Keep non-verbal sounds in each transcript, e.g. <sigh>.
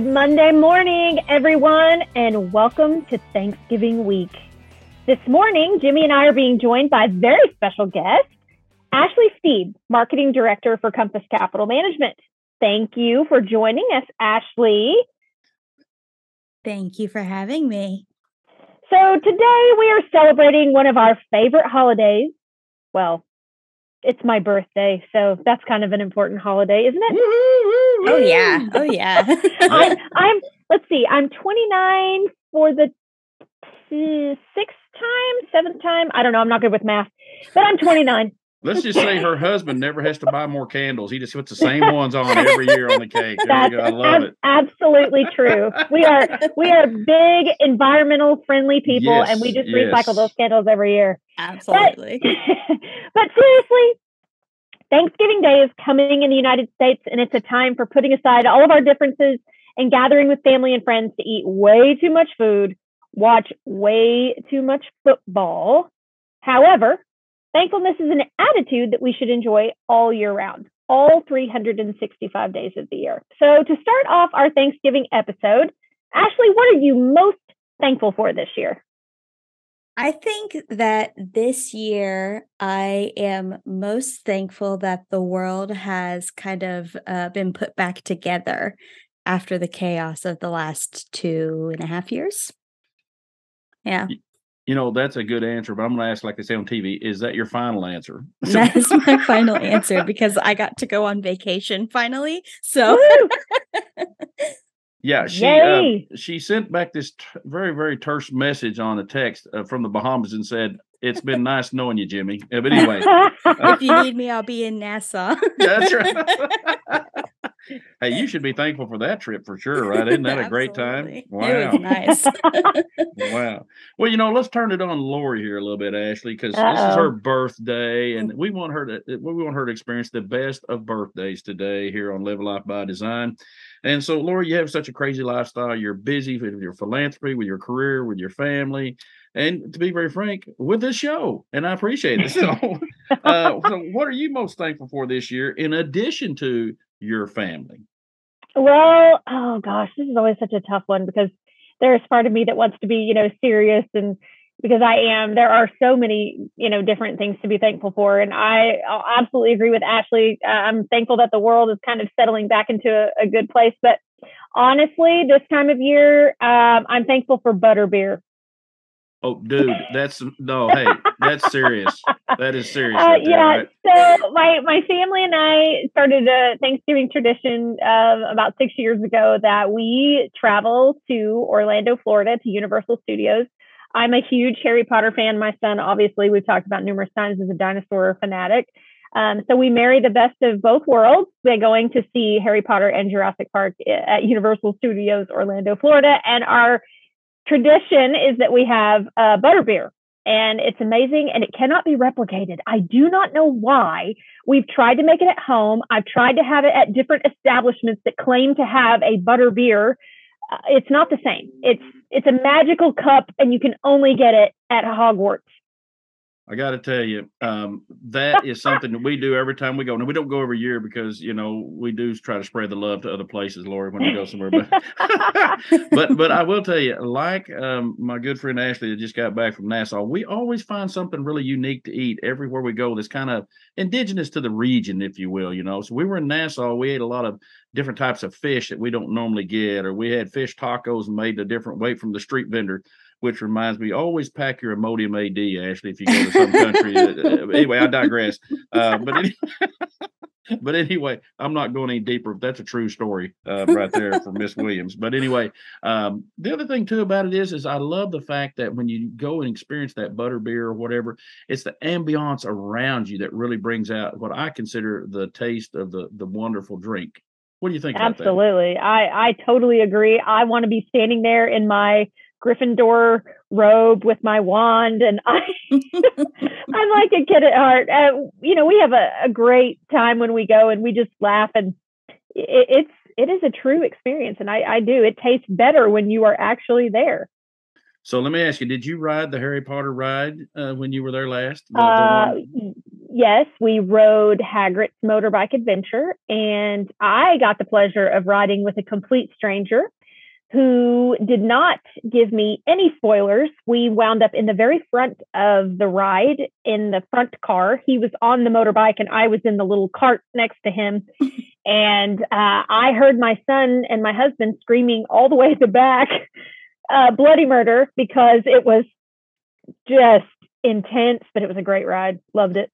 Good Monday morning, everyone, and welcome to Thanksgiving week. This morning, Jimmy and I are being joined by a very special guest, Ashley Steed, Marketing Director for Compass Capital Management. Thank you for joining us, Ashley. Thank you for having me. So, today we are celebrating one of our favorite holidays. Well, it's my birthday, so that's kind of an important holiday, isn't it? Oh yeah, oh yeah. <laughs> I'm, I'm. Let's see. I'm 29 for the sixth time, seventh time. I don't know. I'm not good with math, but I'm 29. <laughs> Let's just say her husband never has to buy more candles. He just puts the same ones on every year on the cake. There That's you go. I love ab- it. absolutely true. We are <laughs> we are big environmental friendly people, Yes, and we just yes. recycle those candles every year. Absolutely. but seriously, Thanksgiving Day is coming in the United States, and it's a time for putting aside all of our differences and gathering with family and friends to eat way too much food, watch way too much football. However, thankfulness is an attitude that we should enjoy all year round, all 365 days of the year. So, to start off our Thanksgiving episode, Ashley, what are you most thankful for this year? I think that this year I am most thankful that the world has kind of uh, been put back together after the chaos of the last two and a half years. Yeah, You know, that's a good answer, but I'm going to ask, like they say on TV, is that your final answer? <laughs> that is my final answer <laughs> because I got to go on vacation finally. So! Yeah, she uh, she sent back this t- very very terse message on a text uh, from the Bahamas and said, "It's been nice knowing you, Jimmy." Uh, but anyway, <laughs> if you need me, I'll be in Nassau. <laughs> that's right. <laughs> hey, you should be thankful for that trip for sure, right? Isn't that a great time? Wow, It was nice. wow. Well, you know, let's turn it on Lori here a little bit, Ashley, because this is her birthday, and we want her to we want her to experience the best of birthdays today here on Live Life by Design. And so, Lori, you have such a crazy lifestyle. You're busy with your philanthropy, with your career, with your family, and to be very frank, with this show. And I appreciate it. So, <laughs> <laughs> uh, so what are you most thankful for this year, in addition to your family? Well, oh gosh, this is always such a tough one because there's part of me that wants to be, you know, serious and because I am, there are so many, you know, different things to be thankful for. And I I'll absolutely agree with Ashley. Uh, I'm thankful that the world is kind of settling back into a, a good place. But honestly, this time of year, um, I'm thankful for butterbeer. Oh, dude, that's no, hey, that's serious. That is <laughs> serious. Uh, right there, yeah. right? So my my family and I started a Thanksgiving tradition uh, about six years ago that we travel to Orlando, Florida, to Universal Studios. I'm a huge Harry Potter fan. My son, obviously, we've talked about numerous times, is a dinosaur fanatic. Um, so we marry the best of both worlds by going to see Harry Potter and Jurassic Park at Universal Studios, Orlando, Florida. And our tradition is that we have uh, butterbeer and it's amazing and it cannot be replicated. I do not know why. We've tried to make it at home. I've tried to have it at different establishments that claim to have a butter beer. Uh, it's not the same. It's it's a magical cup and you can only get it at Hogwarts. I got to tell you, um, that is something that we do every time we go. Now we don't go every year because you know we do try to spread the love to other places, Lori, when we go somewhere. But <laughs> but but I will tell you, like um, my good friend Ashley that just got back from Nassau, we always find something really unique to eat everywhere we go. That's kind of indigenous to the region, if you will. You know, so we were in Nassau. We ate a lot of different types of fish that we don't normally get, or we had fish tacos made a different way from the street vendor which reminds me, always pack your Imodium AD, Ashley, if you go to some country. Uh, anyway, I digress. Uh, but any, <laughs> but anyway, I'm not going any deeper. That's a true story uh, right there for Miss Williams. But anyway, um, the other thing too about it is, is I love the fact that when you go and experience that butter beer or whatever, it's the ambiance around you that really brings out what I consider the taste of the the wonderful drink. What do you think? Absolutely. I, I totally agree. I want to be standing there in my Gryffindor robe with my wand, and I, <laughs> I'm like a kid at heart. Uh, you know, we have a, a great time when we go, and we just laugh, and it, it's it is a true experience, and I, I do. It tastes better when you are actually there. So let me ask you: Did you ride the Harry Potter ride uh, when you were there last? The, uh, the yes, we rode Hagrid's motorbike adventure, and I got the pleasure of riding with a complete stranger who did not give me any spoilers. We wound up in the very front of the ride in the front car. He was on the motorbike and I was in the little cart next to him. <laughs> and uh, I heard my son and my husband screaming all the way at the back, <laughs> uh, bloody murder, because it was just intense, but it was a great ride. Loved it.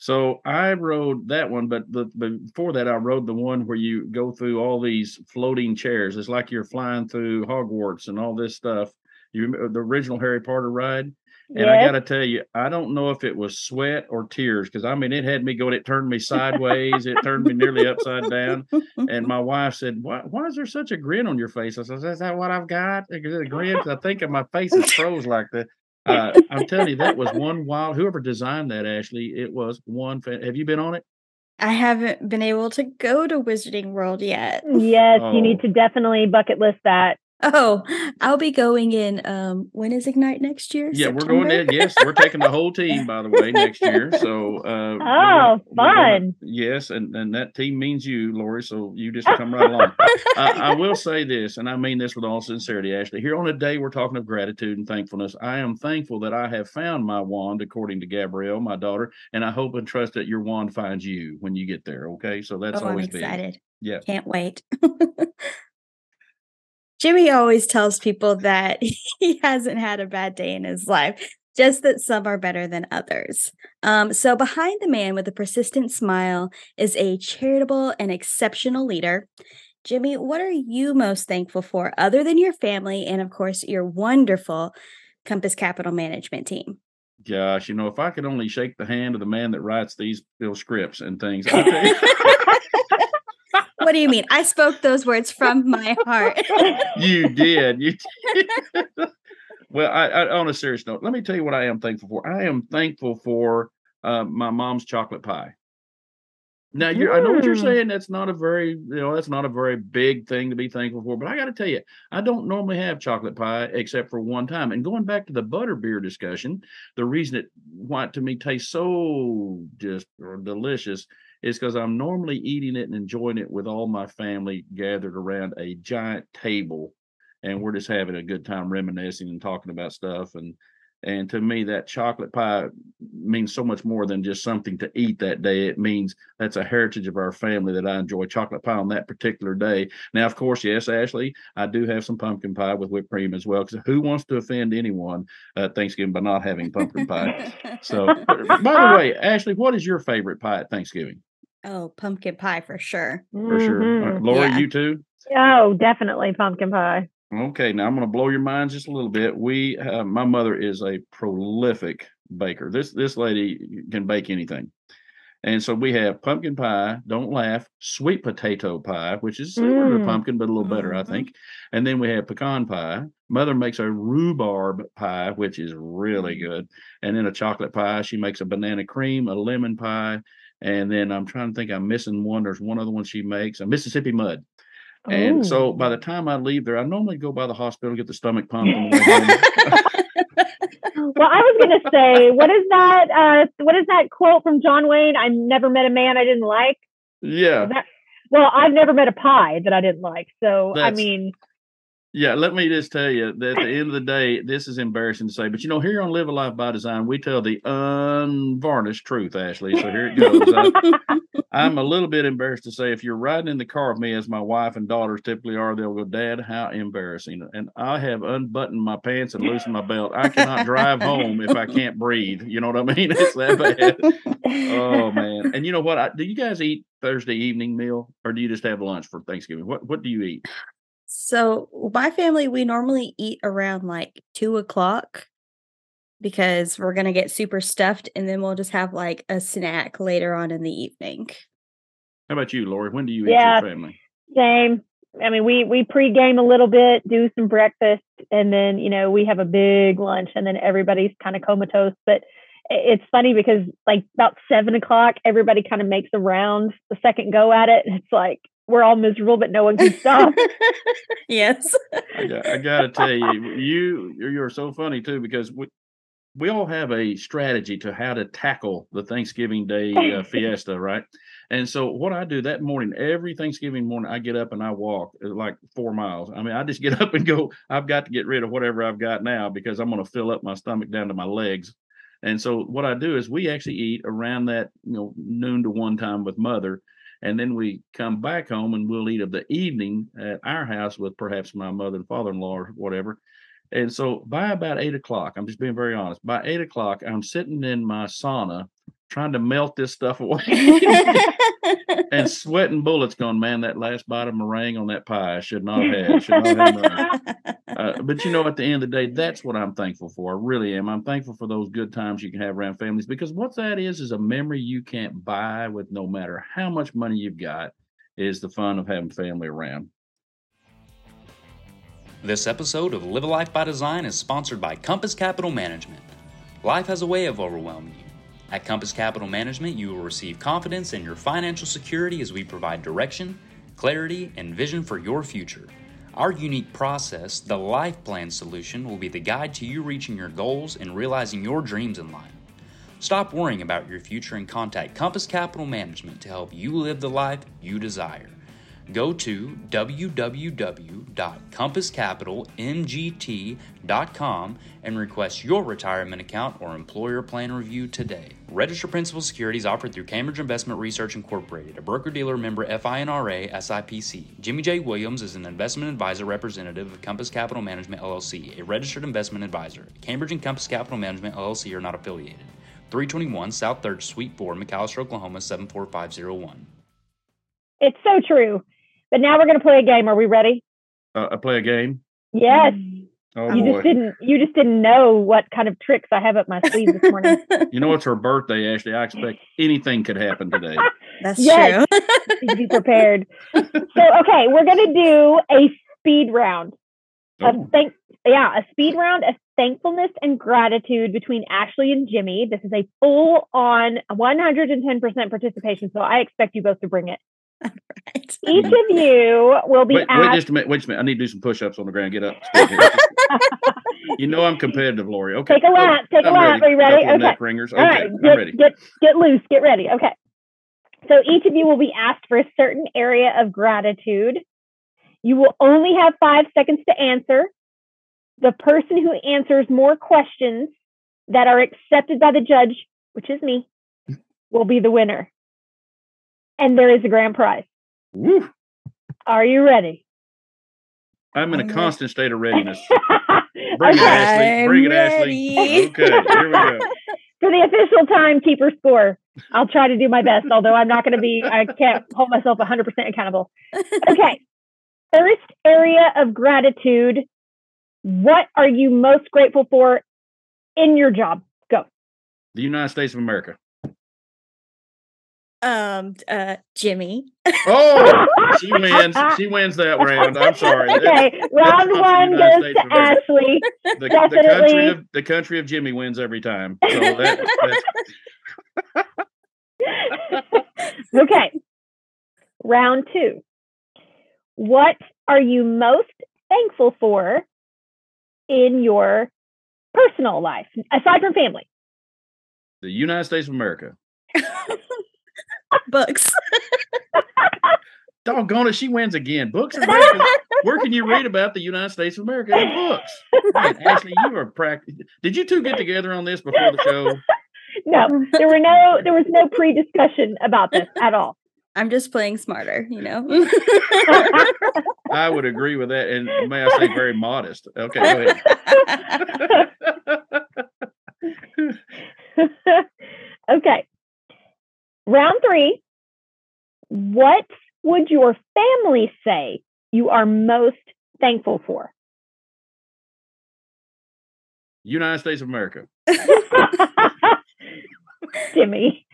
So I rode that one, but the, before that, I rode the one where you go through all these floating chairs. It's like you're flying through Hogwarts and all this stuff. You the original Harry Potter ride, and yes. I got to tell you, I don't know if it was sweat or tears because I mean, it had me going. It turned me sideways. it turned me nearly upside down. And my wife said, "Why? Why is there such a grin on your face?" I said, "Is that what I've got? Is it A grin? I think of my face is froze like that." Uh, <laughs> I'm telling you, that was one wild. Whoever designed that, Ashley, it was one. Have you been on it? I haven't been able to go to Wizarding World yet. Yes, oh. you need oh. to definitely bucket list that. Oh, I'll be going in. Um, when is Ignite next year? Yeah, September? we're going in. Yes, we're taking the whole team, by the way, next year. So, <laughs> uh, oh, we're, fun. We're gonna, yes, and and that team means you, Lori. So you just come right along. I, I, will say this, and I mean this with all sincerity, Ashley. Here on a day we're talking of gratitude and thankfulness. I am thankful that I have found my wand, according to Gabrielle, my daughter, and I hope and trust that your wand finds you when you get there. Okay, so that's oh, always I'm excited. Big. Yeah, can't wait. <laughs> Jimmy always tells people that <laughs> he hasn't had a bad day in his life, just that some are better than others. Um, so, behind the man with a persistent smile is a charitable and exceptional leader. Jimmy, what are you most thankful for other than your family and, of course, your wonderful Compass Capital Management team? Gosh, you know, if I could only shake the hand of the man that writes these little scripts and things. <laughs> what do you mean? I spoke those words from my heart. <laughs> you did. You did. <laughs> well, I, I, on a serious note, let me tell you what I am thankful for. I am thankful for uh, my mom's chocolate pie. Now, mm. I know what you're mm. saying. That's not a very, you know, that's not a very big thing to be thankful for. But I got to tell you, I don't normally have chocolate pie except for one time. And going back to the butter beer discussion, the reason it why it to me tastes so just delicious is because I'm normally eating it and enjoying it with all my family gathered around a giant table, and we're just having a good time reminiscing and talking about stuff. And and to me, that chocolate pie means so much more than just something to eat that day. It means that's a heritage of our family that I enjoy chocolate pie on that particular day. Now, of course, yes, Ashley, I do have some pumpkin pie with whipped cream as well. Because who wants to offend anyone at Thanksgiving by not having pumpkin pie? <laughs> so, by the way, Ashley, what is your favorite pie at Thanksgiving? Oh, pumpkin pie for sure. For mm-hmm. sure. Uh, Laura, yeah. you too? Oh, definitely pumpkin pie. Okay, now I'm going to blow your mind just a little bit. We, uh, my mother is a prolific baker. This this lady can bake anything, and so we have pumpkin pie. Don't laugh. Sweet potato pie, which is similar mm. to pumpkin but a little better, mm-hmm. I think. And then we have pecan pie. Mother makes a rhubarb pie, which is really mm. good. And then a chocolate pie. She makes a banana cream, a lemon pie, and then I'm trying to think I'm missing one. There's one other one she makes, a Mississippi mud. And so by the time I leave there, I normally go by the hospital, get the stomach pumped on the way home. well, I was going to say, what is that? Uh, what is that quote from John Wayne? I never met a man I didn't like. Yeah. That, well, I've never met a pie that I didn't like. So, That's, I mean, yeah, let me just tell you that at the end of the day, this is embarrassing to say, but you know, here on Live a Life by Design, we tell the unvarnished truth, Ashley. So here it goes. I, am a little bit embarrassed to say if you're riding in the car with me, as my wife and daughters typically are, they'll go, Dad, how embarrassing. And I have unbuttoned my pants and loosened my belt. I cannot drive home if I can't breathe. You know what I mean? <laughs> It's that bad. Oh, man. And you know what? I, do you guys eat Thursday evening meal or do you just have lunch for Thanksgiving? What, what do you eat? So my family, we normally eat around like two o'clock because we're gonna get super stuffed, and then we'll just have like a snack later on in the evening. How about you, Lori? When do you eat yeah, your family? Same. I mean, we we pregame a little bit, do some breakfast, and then you know we have a big lunch, and then everybody's kind of comatose. But it's funny because like about seven o'clock, everybody kind of makes a round the second go at it, and it's like we're all miserable, but no one can stop. <laughs> yes. I got, I got to tell you, you you're so funny too because we we all have a strategy to how to tackle the Thanksgiving Day uh, <laughs> fiesta, right? And so what I do that morning, every Thanksgiving morning, I get up and I walk uh, like four miles. I mean, I just get <laughs> up and go. I've got to get rid of whatever I've got now because I'm going to fill up my stomach down to my legs. And so what I do is we actually eat around that you know noon to one time with mother, and then we come back home and we'll eat of the evening at our house with perhaps my mother and father-in-law or whatever. And so by about eight o'clock, I'm just being very honest. By eight o'clock, I'm sitting in my sauna trying to melt this stuff <laughs> away <laughs> and sweating bullets going, man, that last bite of meringue on that pie I should not have had. Should not have <laughs> uh, but you know, at the end of the day, that's what I'm thankful for. I really am. I'm thankful for those good times you can have around families because what that is is a memory you can't buy with no matter how much money you've got, is the fun of having family around. This episode of Live a Life by Design is sponsored by Compass Capital Management. Life has a way of overwhelming you. At Compass Capital Management, you will receive confidence in your financial security as we provide direction, clarity, and vision for your future. Our unique process, the Life Plan Solution, will be the guide to you reaching your goals and realizing your dreams in life. Stop worrying about your future and contact Compass Capital Management to help you live the life you desire go to www.compasscapitalmgt.com and request your retirement account or employer plan review today. Registered principal securities offered through Cambridge Investment Research Incorporated, a broker dealer member FINRA SIPC. Jimmy J. Williams is an investment advisor representative of Compass Capital Management LLC, a registered investment advisor. Cambridge and Compass Capital Management LLC are not affiliated. 321 South 3rd, Suite 4, McAlester, Oklahoma 74501. It's so true. But now we're going to play a game. Are we ready? Uh, I play a game. Yes. Oh you boy! just didn't. You just didn't know what kind of tricks I have up my sleeve this morning. <laughs> You know it's her birthday, Ashley. I expect anything could happen today. <laughs> That's Yes. true. Be prepared. so, okay, we're going to do a speed round of Oh, thank. Yeah, a speed round of thankfulness and gratitude between Ashley and Jimmy. This is a full on 110% participation. So I expect you both to bring it. Right. <laughs> Each of you will be wait, wait just a minute. Wait a minute. I need to do some push-ups on the ground. Get up. <laughs> you know I'm competitive, Lori. Okay. Take a lap. Take a I'm lap. Are you ready? Okay. Neck ringers. Okay. right, I'm get, ready. get get loose, get ready. Okay. So each of you will be asked for a certain area of gratitude. You will only have five seconds to answer. The person who answers more questions that are accepted by the judge, which is me, will be the winner. And there is a grand prize. Woo. Are you ready? I'm in a constant state of <laughs> readiness. Bring it, Ashley. Bring it, I'm Ashley. ready. Okay. Here we go. <laughs> For the official timekeeper score, I'll try to do my best, although I'm not going to be, I can't hold myself 100% accountable. Okay. First area of gratitude. What are you most grateful for in your job? Go. The United States of America. Um, uh, Jimmy. Oh, <laughs> she wins. She wins that round. I'm sorry. okay. Round one goes States to. Ashley. The, the country Definitely. of the country of Jimmy wins every time. So <laughs> that, okay. Round two. What are you most thankful for in your personal life, aside from family? the United States of America. <laughs> Books. Doggone it, she wins again. Books are great. 'cause Where can you read about the United States of America in books? Man, Ashley, you are practice. Did you two get together on this before the show? No, there were no, there was no pre-discussion about this at all. I'm just playing smarter, you know. <laughs> I would agree with that, and may I say, very modest. Okay, go ahead. <laughs> <laughs> okay. Round three. What would your family say you are most thankful for? United States of America. <laughs> Jimmy.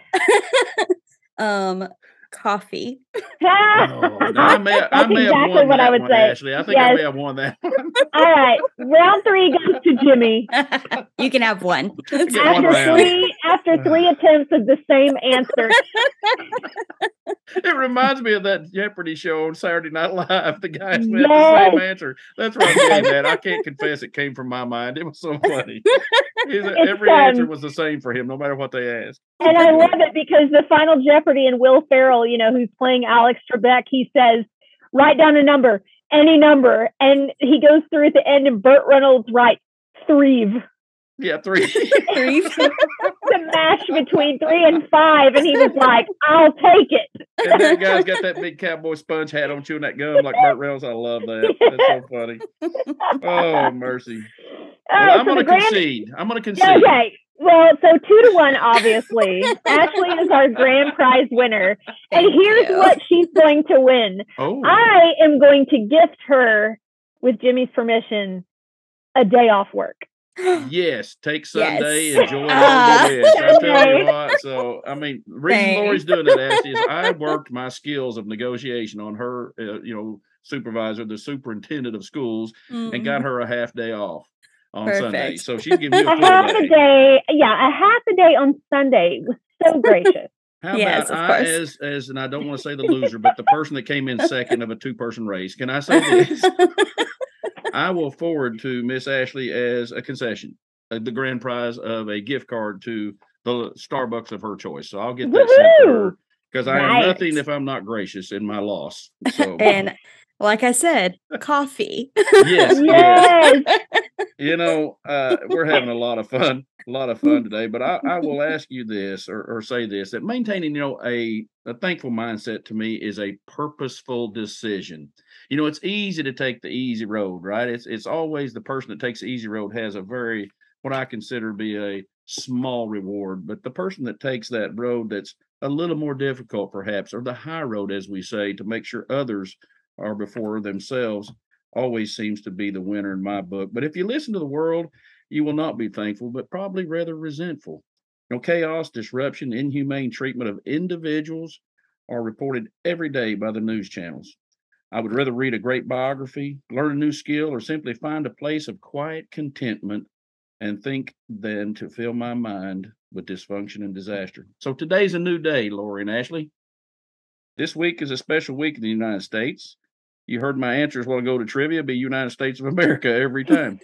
<laughs> um, coffee. <laughs> Oh, I may, I That's may have exactly won what I would one, say. Ashley. I think I may have won that. <laughs> one. All right, round three goes to Jimmy. <laughs> you can have one. Get one After three, after three <sighs> attempts of the same answer, It reminds me of that Jeopardy show on Saturday Night Live. The guy had the same answer. That's where I'm getting at. I can't confess it came from my mind. It was so funny. He's- It's, every answer um, was the same for him, no matter what they asked. and I love it because the final Jeopardy and Will Ferrell, you know, who's playing Alex Trebek, he says, "Write down a number, any number," and he goes through at the end, and Burt Reynolds writes three. Yeah, three. <laughs> Three. The mash between three and five, and he was like, "I'll take it." and that guy's got that big cowboy sponge hat on, chewing that gum like Burt Reynolds. I love that. <laughs> That's so funny. Oh mercy. Uh, Well, I'm so going the to grand- concede. I'm going to concede. Okay. Well, so two to one, obviously. <laughs> Ashley is our grand prize winner. And here's you. what she's going to win. Oh, I am going to gift her, with Jimmy's permission, a day off work. <gasps> yes. Take Sunday, Yes. enjoy Ah. the wish. I tell Okay. you <laughs> what. So, I mean, the reason Thanks. Lori's doing that, Ashley, is I worked my skills of negotiation on her, uh, you know, supervisor, the superintendent of schools, and got her a half day off on Sunday. So she's giving you A a full half a day. day, yeah, a half a day on Sunday was so <laughs> gracious. How Yes, about I, course. as as and I don't want to say the loser, but the person that came in second of a two person race? Can I say this? <laughs> I will forward to Miss Ashley as a concession, uh, the grand prize of a gift card to the Starbucks of her choice. So I'll get that sent to her because I am nothing if I'm not gracious in my loss. So and like I said, coffee. yes, <laughs> yes, Yes. You know, uh, we're having a lot of fun, a lot of fun today. But I, I will ask you this or, or say this that maintaining, you know, a, a thankful mindset to me is a purposeful decision. You know, it's easy to take the easy road, right? It's it's always the person that takes the easy road has a very what I consider to be a small reward. But the person that takes that road that's a little more difficult, perhaps, or the high road, as we say, to make sure others are before themselves, always seems to be the winner in my book. But if you listen to the world, you will not be thankful, but probably rather resentful. You know, chaos, disruption, inhumane treatment of individuals are reported every day by the news channels. I would rather read a great biography, learn a new skill, or simply find a place of quiet contentment and think than to fill my mind with dysfunction and disaster. So today's a new day, Lori and Ashley. This week is a special week in the United States. You heard my answers while I go to trivia, be United States of America every time.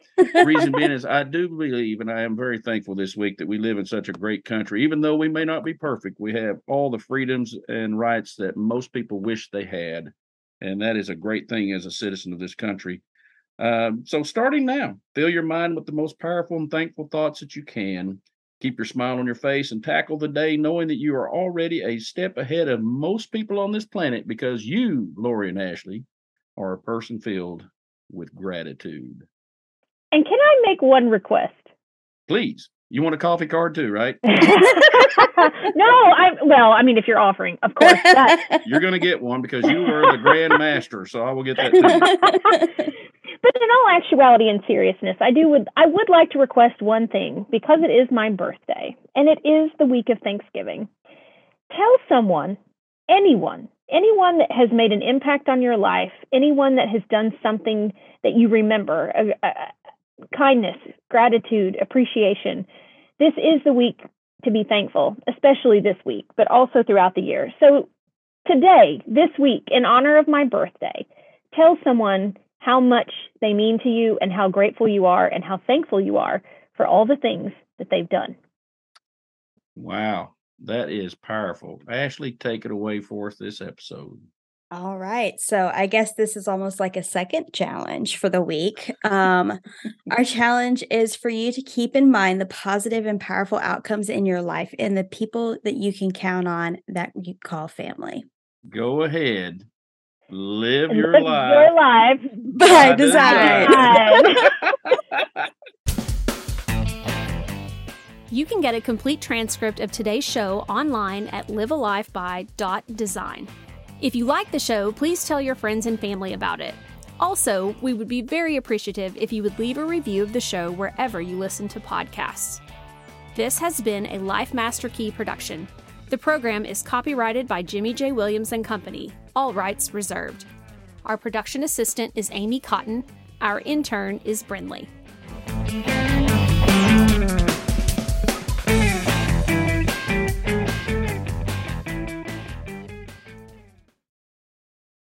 Reason being is I do believe, and I am very thankful this week that we live in such a great country. Even though we may not be perfect, we have all the freedoms and rights that most people wish they had. And that is a great thing as a citizen of this country. Um, so, starting now, fill your mind with the most powerful and thankful thoughts that you can. Keep your smile on your face and tackle the day knowing that you are already a step ahead of most people on this planet because you, Lori and Ashley, are a person filled with gratitude. And can I make one request? Please, you want a coffee card too, right? <laughs> no, I well, I mean, if you're offering, of course. But, <laughs> You're going to get one because you were the grand master, so I will get that too. <laughs> but in all actuality and seriousness, I do would I would like to request one thing because it is my birthday and it is the week of Thanksgiving. Tell someone, anyone, anyone that has made an impact on your life, anyone that has done something that you remember, uh, uh, kindness, gratitude, appreciation. This is the week to be thankful, especially this week, but also throughout the year. So today, this week, in honor of my birthday, tell someone how much they mean to you and how grateful you are and how thankful you are for all the things that they've done. Wow, that is powerful. Ashley, take it away for us this episode. All right. So I guess this is almost like a second challenge for the week. Um, <laughs> our challenge is for you to keep in mind the positive and powerful outcomes in your life and the people that you can count on that you call family. Go ahead, live your life. Your life. <laughs> By By design. design. <laughs> You can get a complete transcript of today's show online at livealifeby.design. If you like the show, please tell your friends and family about it. Also, we would be very appreciative if you would leave a review of the show wherever you listen to podcasts. This has been a Life Master Key production. The program is copyrighted by Jimmy J. Williams and Company, all rights reserved. Our production assistant is Amy Cotton. Our intern is Brinley.